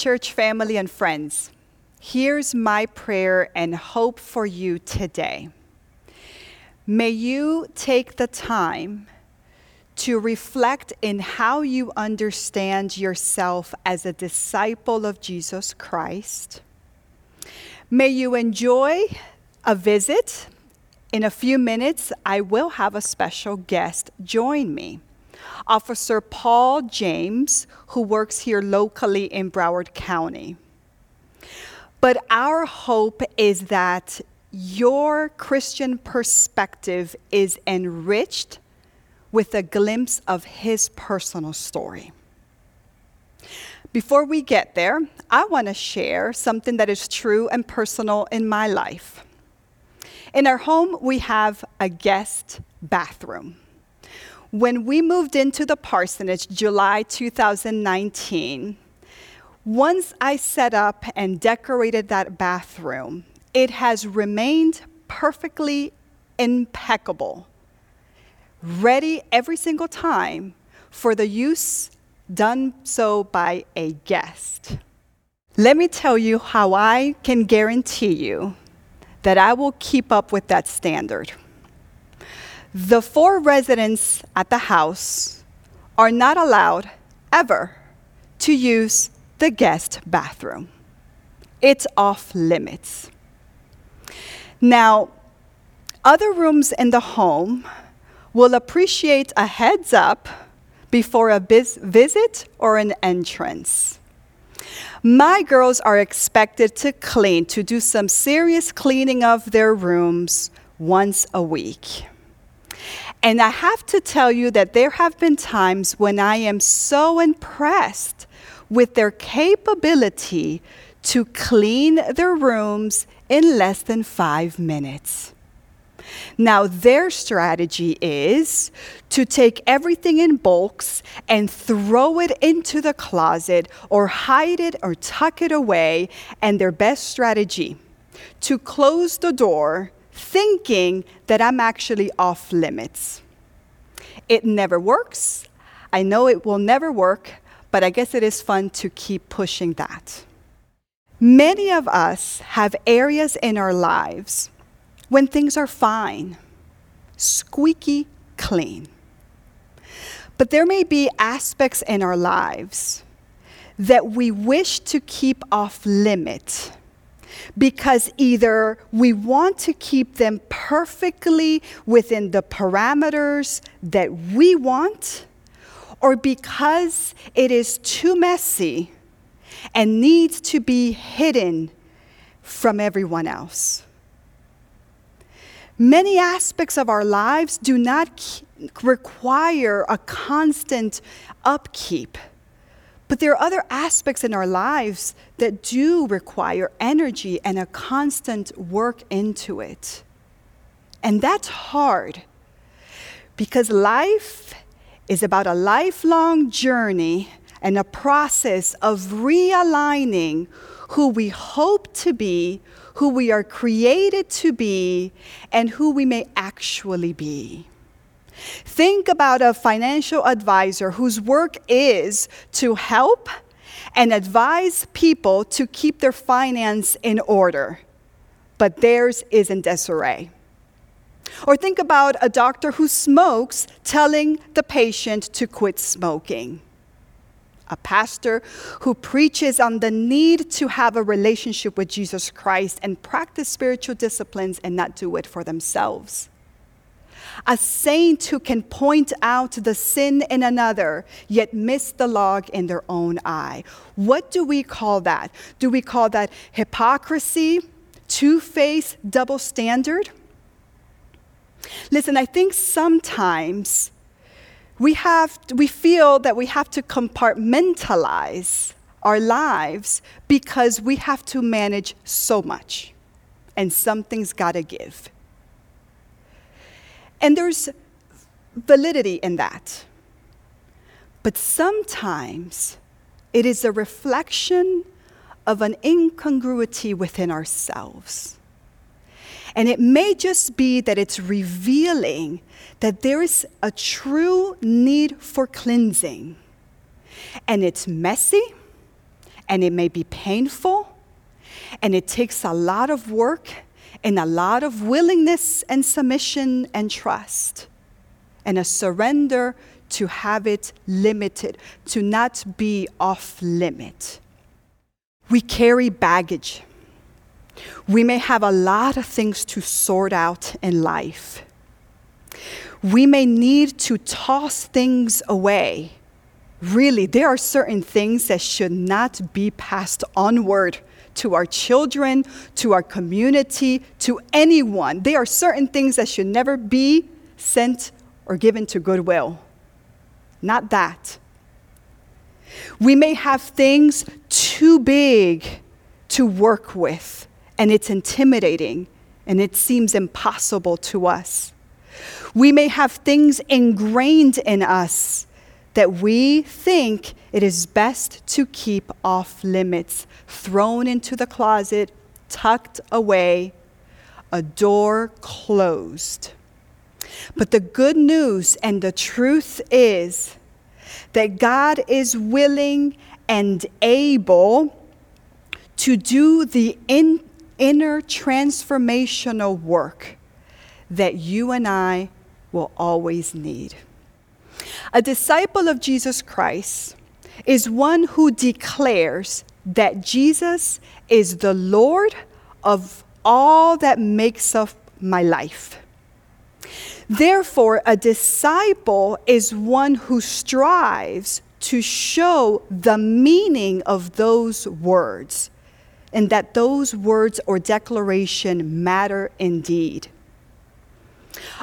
Church family and friends, here's my prayer and hope for you today. May you take the time to reflect in how you understand yourself as a disciple of Jesus Christ. May you enjoy a visit. In a few minutes, I will have a special guest join me. Officer Paul James, who works here locally in Broward County. But our hope is that your Christian perspective is enriched with a glimpse of his personal story. Before we get there, I want to share something that is true and personal in my life. In our home, we have a guest bathroom. When we moved into the parsonage July 2019, once I set up and decorated that bathroom, it has remained perfectly impeccable, ready every single time for the use done so by a guest. Let me tell you how I can guarantee you that I will keep up with that standard. The four residents at the house are not allowed ever to use the guest bathroom. It's off limits. Now, other rooms in the home will appreciate a heads up before a visit or an entrance. My girls are expected to clean, to do some serious cleaning of their rooms once a week. And I have to tell you that there have been times when I am so impressed with their capability to clean their rooms in less than five minutes. Now, their strategy is to take everything in bulks and throw it into the closet or hide it or tuck it away. And their best strategy to close the door thinking that I'm actually off limits. It never works. I know it will never work, but I guess it is fun to keep pushing that. Many of us have areas in our lives when things are fine, squeaky clean. But there may be aspects in our lives that we wish to keep off limit because either we want to keep them perfectly within the parameters that we want, or because it is too messy and needs to be hidden from everyone else. Many aspects of our lives do not require a constant upkeep. But there are other aspects in our lives that do require energy and a constant work into it. And that's hard because life is about a lifelong journey and a process of realigning who we hope to be, who we are created to be, and who we may actually be. Think about a financial advisor whose work is to help and advise people to keep their finance in order, but theirs is in disarray. Or think about a doctor who smokes telling the patient to quit smoking. A pastor who preaches on the need to have a relationship with Jesus Christ and practice spiritual disciplines and not do it for themselves a saint who can point out the sin in another, yet miss the log in their own eye. What do we call that? Do we call that hypocrisy, two faced, double standard? Listen, I think sometimes we, have, we feel that we have to compartmentalize our lives because we have to manage so much, and something's got to give. And there's validity in that. But sometimes it is a reflection of an incongruity within ourselves. And it may just be that it's revealing that there is a true need for cleansing. And it's messy and it may be painful, and it takes a lot of work and a lot of willingness and submission and trust, and a surrender to have it limited, to not be off limit. We carry baggage. We may have a lot of things to sort out in life. We may need to toss things away. Really, there are certain things that should not be passed onward to our children, to our community, to anyone. There are certain things that should never be sent or given to goodwill. Not that. We may have things too big to work with, and it's intimidating, and it seems impossible to us. We may have things ingrained in us that we think it is best to keep off limits, thrown into the closet, tucked away, a door closed. But the good news and the truth is that God is willing and able to do the in, inner transformational work that you and I will always need. A disciple of Jesus Christ is one who declares that Jesus is the Lord of all that makes up my life. Therefore, a disciple is one who strives to show the meaning of those words and that those words or declaration matter indeed.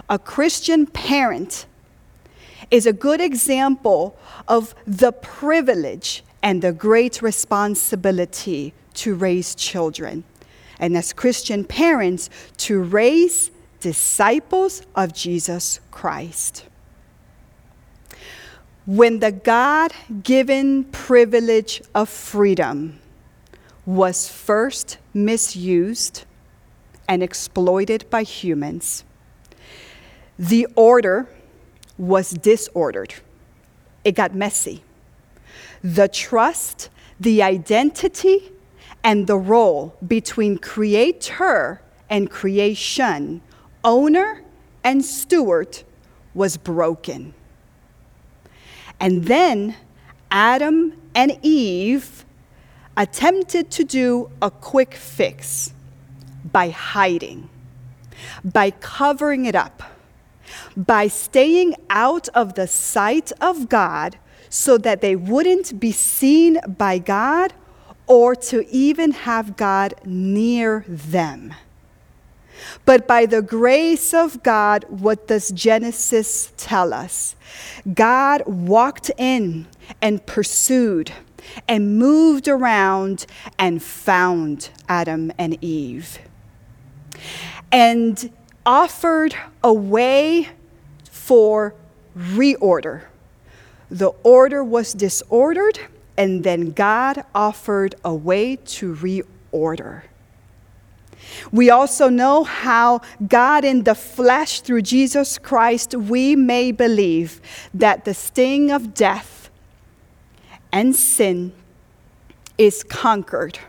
A Christian parent is a good example of the privilege and the great responsibility to raise children. And as Christian parents, to raise disciples of Jesus Christ. When the God given privilege of freedom was first misused and exploited by humans, the order was disordered. It got messy. The trust, the identity, and the role between creator and creation, owner and steward, was broken. And then Adam and Eve attempted to do a quick fix by hiding, by covering it up by staying out of the sight of God so that they wouldn't be seen by God or to even have God near them. But by the grace of God, what does Genesis tell us? God walked in and pursued and moved around and found Adam and Eve. And offered a way for reorder. The order was disordered, and then God offered a way to reorder. We also know how God, in the flesh, through Jesus Christ, we may believe that the sting of death and sin is conquered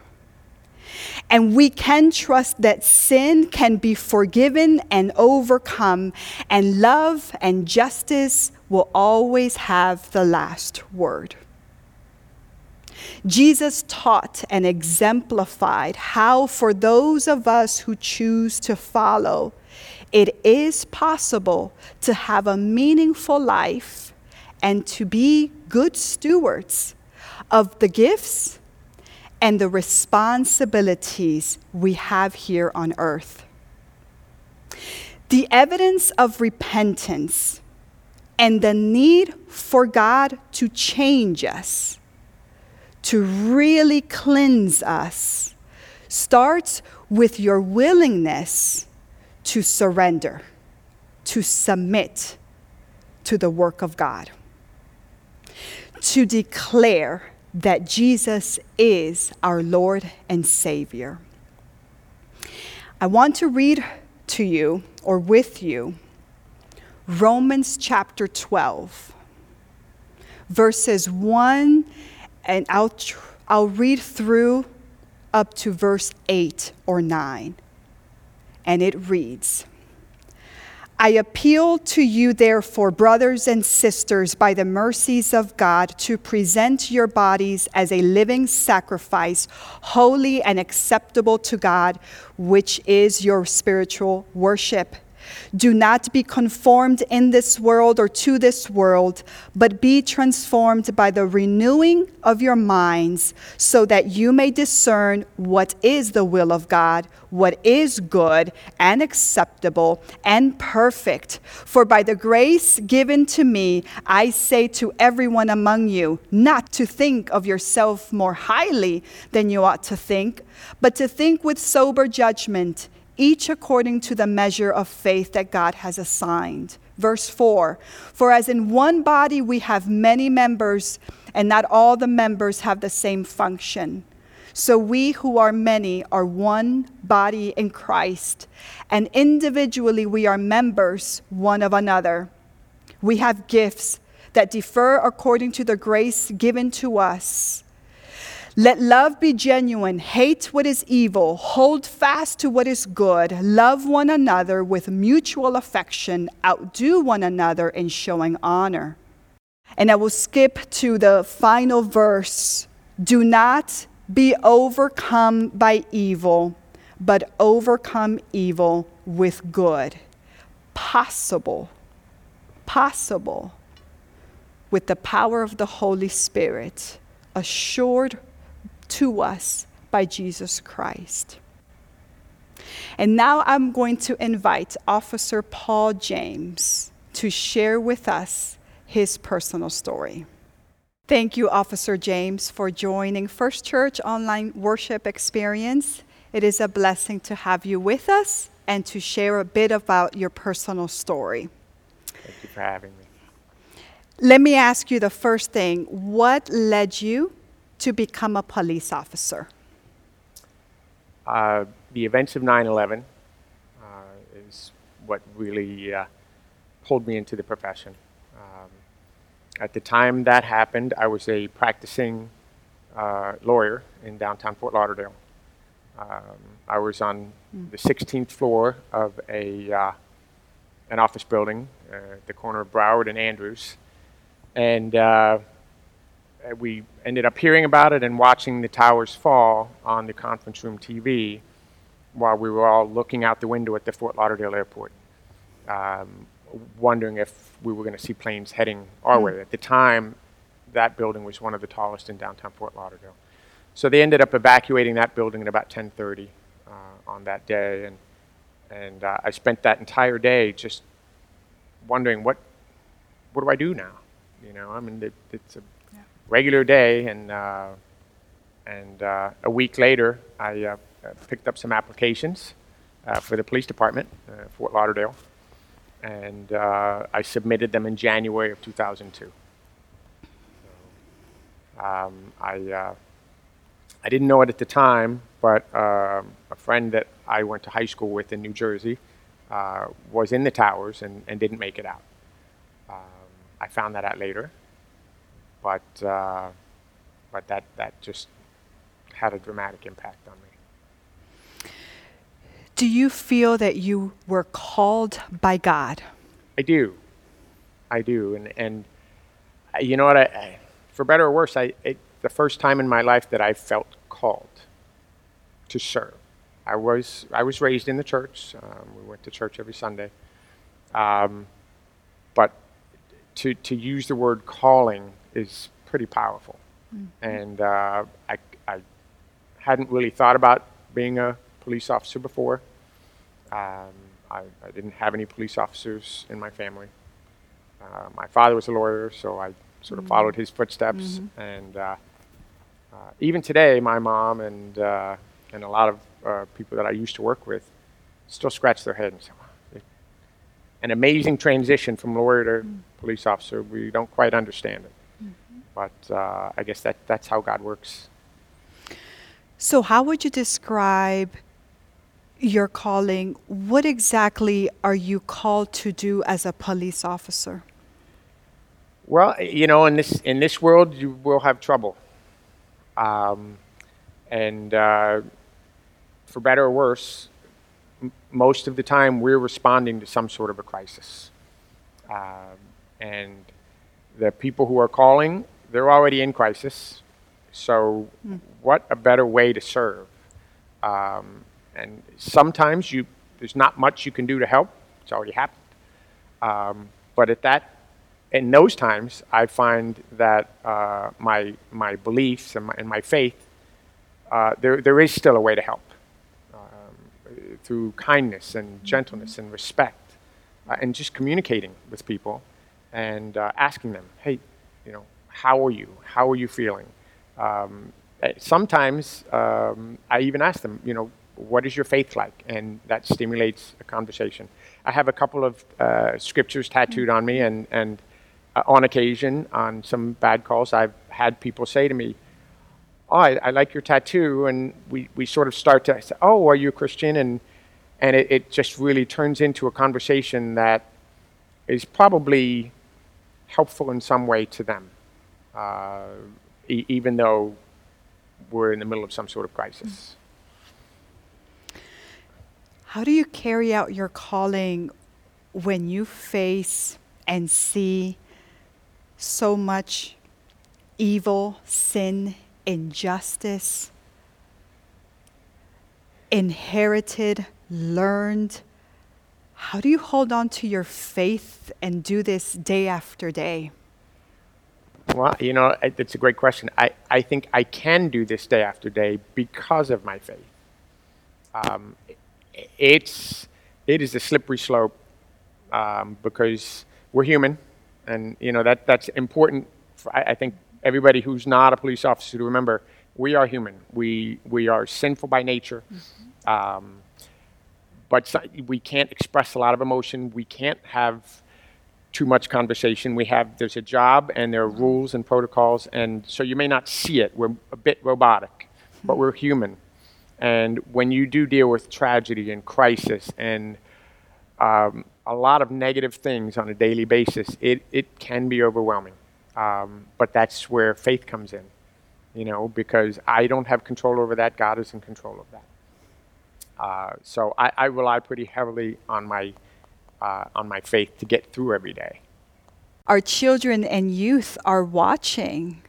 and we can trust that sin can be forgiven and overcome, and love and justice will always have the last word. Jesus taught and exemplified how, for those of us who choose to follow, it is possible to have a meaningful life and to be good stewards of the gifts and the responsibilities we have here on earth. The evidence of repentance and the need for God to change us, to really cleanse us, starts with your willingness to surrender, to submit to the work of God, to declare that Jesus is our Lord and Savior. I want to read to you or with you Romans chapter 12, verses 1, and I'll, tr- I'll read through up to verse 8 or 9. And it reads I appeal to you, therefore, brothers and sisters, by the mercies of God, to present your bodies as a living sacrifice, holy and acceptable to God, which is your spiritual worship. Do not be conformed in this world or to this world, but be transformed by the renewing of your minds, so that you may discern what is the will of God, what is good and acceptable and perfect. For by the grace given to me, I say to everyone among you, not to think of yourself more highly than you ought to think, but to think with sober judgment each according to the measure of faith that God has assigned. Verse 4 For as in one body we have many members, and not all the members have the same function. So we who are many are one body in Christ, and individually we are members one of another. We have gifts that differ according to the grace given to us. Let love be genuine, hate what is evil, hold fast to what is good, love one another with mutual affection, outdo one another in showing honor. And I will skip to the final verse. Do not be overcome by evil, but overcome evil with good. Possible, possible, with the power of the Holy Spirit, assured to us by Jesus Christ. And now I'm going to invite Officer Paul James to share with us his personal story. Thank you, Officer James, for joining First Church Online Worship Experience. It is a blessing to have you with us and to share a bit about your personal story. Thank you for having me. Let me ask you the first thing what led you to become a police officer? Uh, the events of 9 11 uh, is what really uh, pulled me into the profession. Um, at the time that happened, I was a practicing uh, lawyer in downtown Fort Lauderdale. Um, I was on mm. the 16th floor of a, uh, an office building at the corner of Broward and Andrews. And uh, we ended up hearing about it and watching the towers fall on the conference room TV while we were all looking out the window at the Fort Lauderdale airport, um, wondering if we were going to see planes heading our mm. way. At the time, that building was one of the tallest in downtown Fort Lauderdale. So they ended up evacuating that building at about 10:30 uh, on that day, and and uh, I spent that entire day just wondering what what do I do now? You know, I mean, it, it's a regular day, and uh, and uh, a week later, I uh, picked up some applications uh, for the police department, uh, Fort Lauderdale, and I submitted them in January of 2002. Um, I I didn't know it at the time, but a friend that I went to high school with in New Jersey was in the towers and, and didn't make it out. Um, I found that out later, but uh, but that that just had a dramatic impact on me. Do you feel that you were called by God? I do, I do, and and uh, you know what? I, I for better or worse, I it, the first time in my life that I felt called to serve. I was I was raised in the church. Um, we went to church every Sunday, um, but to to use the word calling is pretty powerful. Mm-hmm. And uh, I, I hadn't really thought about being a police officer before. Um, I, I, didn't have any police officers in my family. Uh, my father was a lawyer, so I sort of mm-hmm. followed his footsteps. Mm-hmm. And uh, uh even today, my mom and uh, and a lot of uh, people that I used to work with still scratch their head and say, "An amazing transition from lawyer to mm. police officer. We don't quite understand it." But uh, I guess that that's how God works. So, how would you describe your calling? What exactly are you called to do as a police officer? Well, you know, in this in this world, you will have trouble. Um, and uh, for better or worse, m- most of the time we're responding to some sort of a crisis. Um, and the people who are calling, they're already in crisis. So, what a better way to serve? Um, and sometimes you, there's not much you can do to help. It's already happened. Um, but at that, in those times, I find that uh, my my beliefs and my, and my faith, uh, there there is still a way to help um, through kindness and gentleness and respect, uh, and just communicating with people, and uh, asking them, hey, you know, how are you? How are you feeling? Um, eh, sometimes um, I even ask them, you know, what is your faith like? And that stimulates a conversation. I have a couple of uh, scriptures tattooed on me, and, and uh, on occasion, on some bad calls, I've had people say to me, Oh, I, I like your tattoo. And we, we sort of start to say, Oh, are you a Christian? And, and it, it just really turns into a conversation that is probably helpful in some way to them, Uh, e- even though we're in the middle of some sort of crisis. How do you carry out your calling when you face and see so much evil, sin, injustice, inherited, learned? How do you hold on to your faith and do this day after day? Well, you know, it's a great question. I, I think I can do this day after day because of my faith. Um, it's, it is a slippery slope um, because we're human, and you know that that's important. For, I, I think everybody who's not a police officer to remember we are human. We we are sinful by nature. Um, but so, we can't express a lot of emotion. We can't have too much conversation. We have there's a job and there are rules and protocols, and so you may not see it. We're a bit robotic, but we're human. And when you do deal with tragedy and crisis and um, a lot of negative things on a daily basis, it, it can be overwhelming. Um, but that's where faith comes in, you know, because I don't have control over that. God is in control of that. Uh, so I, I rely pretty heavily on my uh, on my faith to get through every day. Our children and youth are watching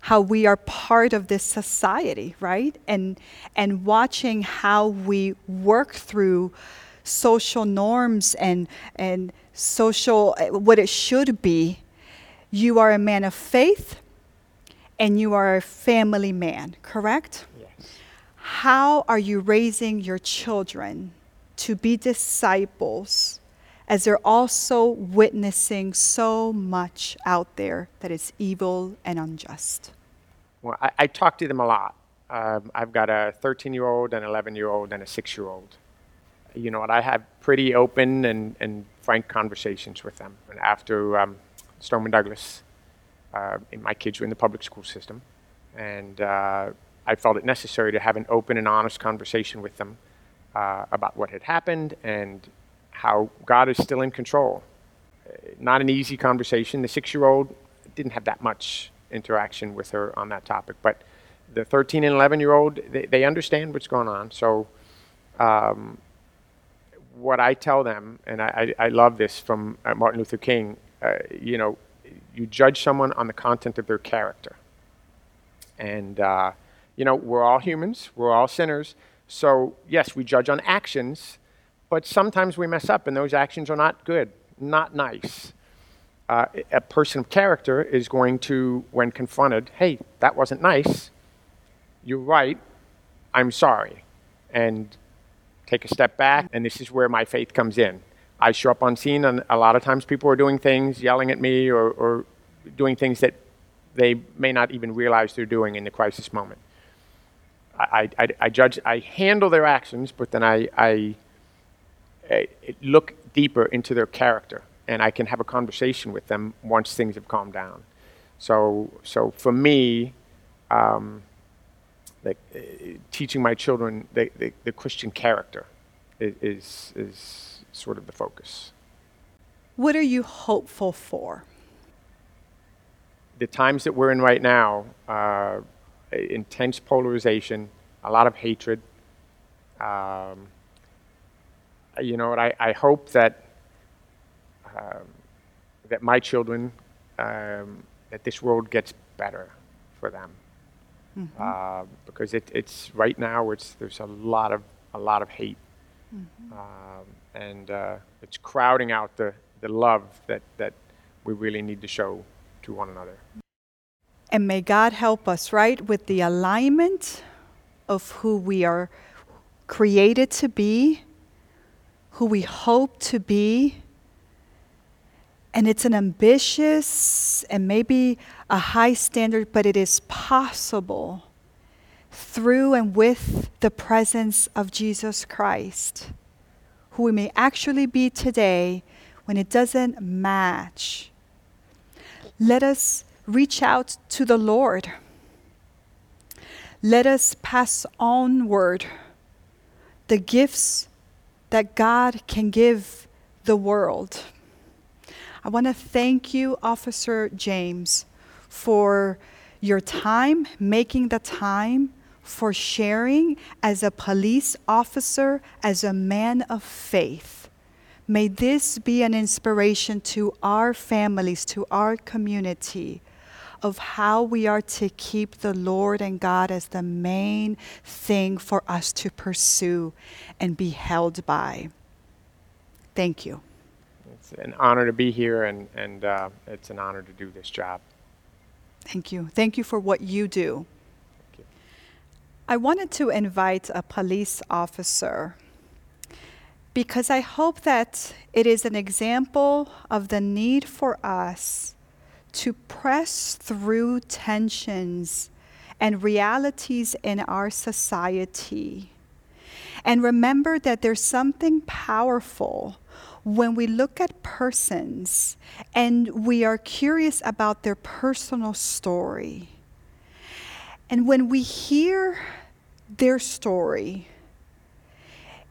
how we are part of this society, right? And and watching how we work through social norms and and social what it should be. You are a man of faith and you are a family man, correct? Yes. How are you raising your children to be disciples as they're also witnessing so much out there that is evil and unjust? Well, I, I talk to them a lot. Um, I've got a 13 year old, an 11 year old, and a 6 year old. You know, I have pretty open and, and frank conversations with them. And after um, Stoneman Douglas, uh, my kids were in the public school system, and uh, I felt it necessary to have an open and honest conversation with them uh, about what had happened and how God is still in control. Uh, Not an easy conversation. The six year old didn't have that much interaction with her on that topic, but the 13 and 11 year old, they, they understand what's going on. So, um, what I tell them, and I, I, love this from uh, Martin Luther King, uh, you know, you judge someone on the content of their character. And, uh, you know, we're all humans, we're all sinners. So, yes, we judge on actions, but sometimes we mess up and those actions are not good, not nice. Uh, a person of character is going to, when confronted, hey, that wasn't nice, you're right, I'm sorry. And take a step back, and this is where my faith comes in. I show up on scene, and a lot of times people are doing things, yelling at me, or, or doing things that they may not even realize they're doing in the crisis moment. I, I, I judge, I handle their actions, but then I, I, I look deeper into their character, and I can have a conversation with them once things have calmed down. So, so for me, um, like, uh, teaching my children the, the, the Christian character is, is, is sort of the focus. What are you hopeful for? The times that we're in right now, uh, intense polarization, a lot of hatred. Um, you know what? I, I hope that um, that my children um, that this world gets better for them Mm-hmm. uh, because it, it's right now it's there's a lot of a lot of hate Mm-hmm. um, and uh, it's crowding out the, the love that, that we really need to show to one another. And may God help us, right, with the alignment of who we are created to be, who we hope to be. And it's an ambitious and maybe a high standard, but it is possible through and with the presence of Jesus Christ, who we may actually be today when it doesn't match. Let us reach out to the Lord. Let us pass onward the gifts that God can give the world. I want to thank you, Officer James, for your time, making the time, for sharing as a police officer, as a man of faith. May this be an inspiration to our families, to our community, of how we are to keep the Lord and God as the main thing for us to pursue and be held by. Thank you. It's an honor to be here, and, and uh, it's an honor to do this job. Thank you. Thank you for what you do. Thank you. I wanted to invite a police officer because I hope that it is an example of the need for us to press through tensions and realities in our society. And remember that there's something powerful when we look at persons and we are curious about their personal story. And when we hear their story,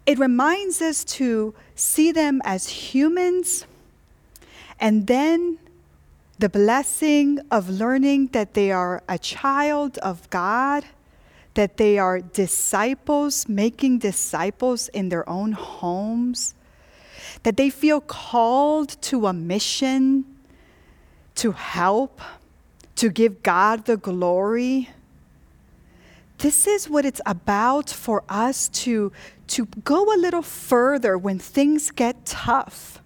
it reminds us to see them as humans and then the blessing of learning that they are a child of God, that they are disciples, making disciples in their own homes, that they feel called to a mission to help, to give God the glory. This is what it's about for us to, to go a little further when things get tough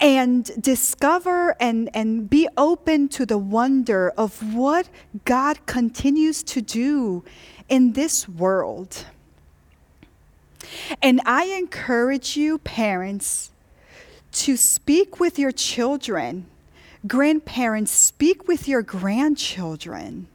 and discover and, and be open to the wonder of what God continues to do in this world. And I encourage you, parents, to speak with your children. Grandparents, speak with your grandchildren.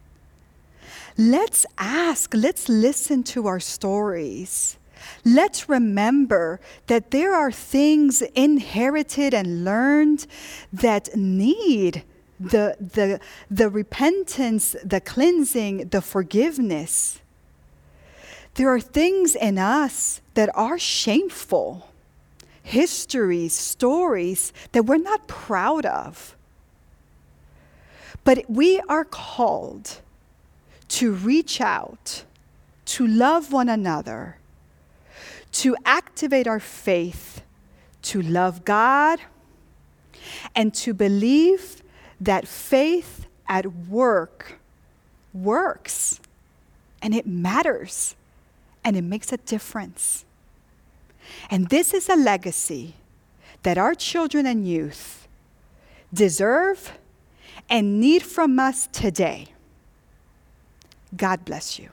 Let's ask, let's listen to our stories. Let's remember that there are things inherited and learned that need the, the, the repentance, the cleansing, the forgiveness. There are things in us that are shameful, histories, stories that we're not proud of. But we are called to reach out, to love one another, to activate our faith, to love God, and to believe that faith at work works and it matters and it makes a difference. And this is a legacy that our children and youth deserve and need from us today. God bless you.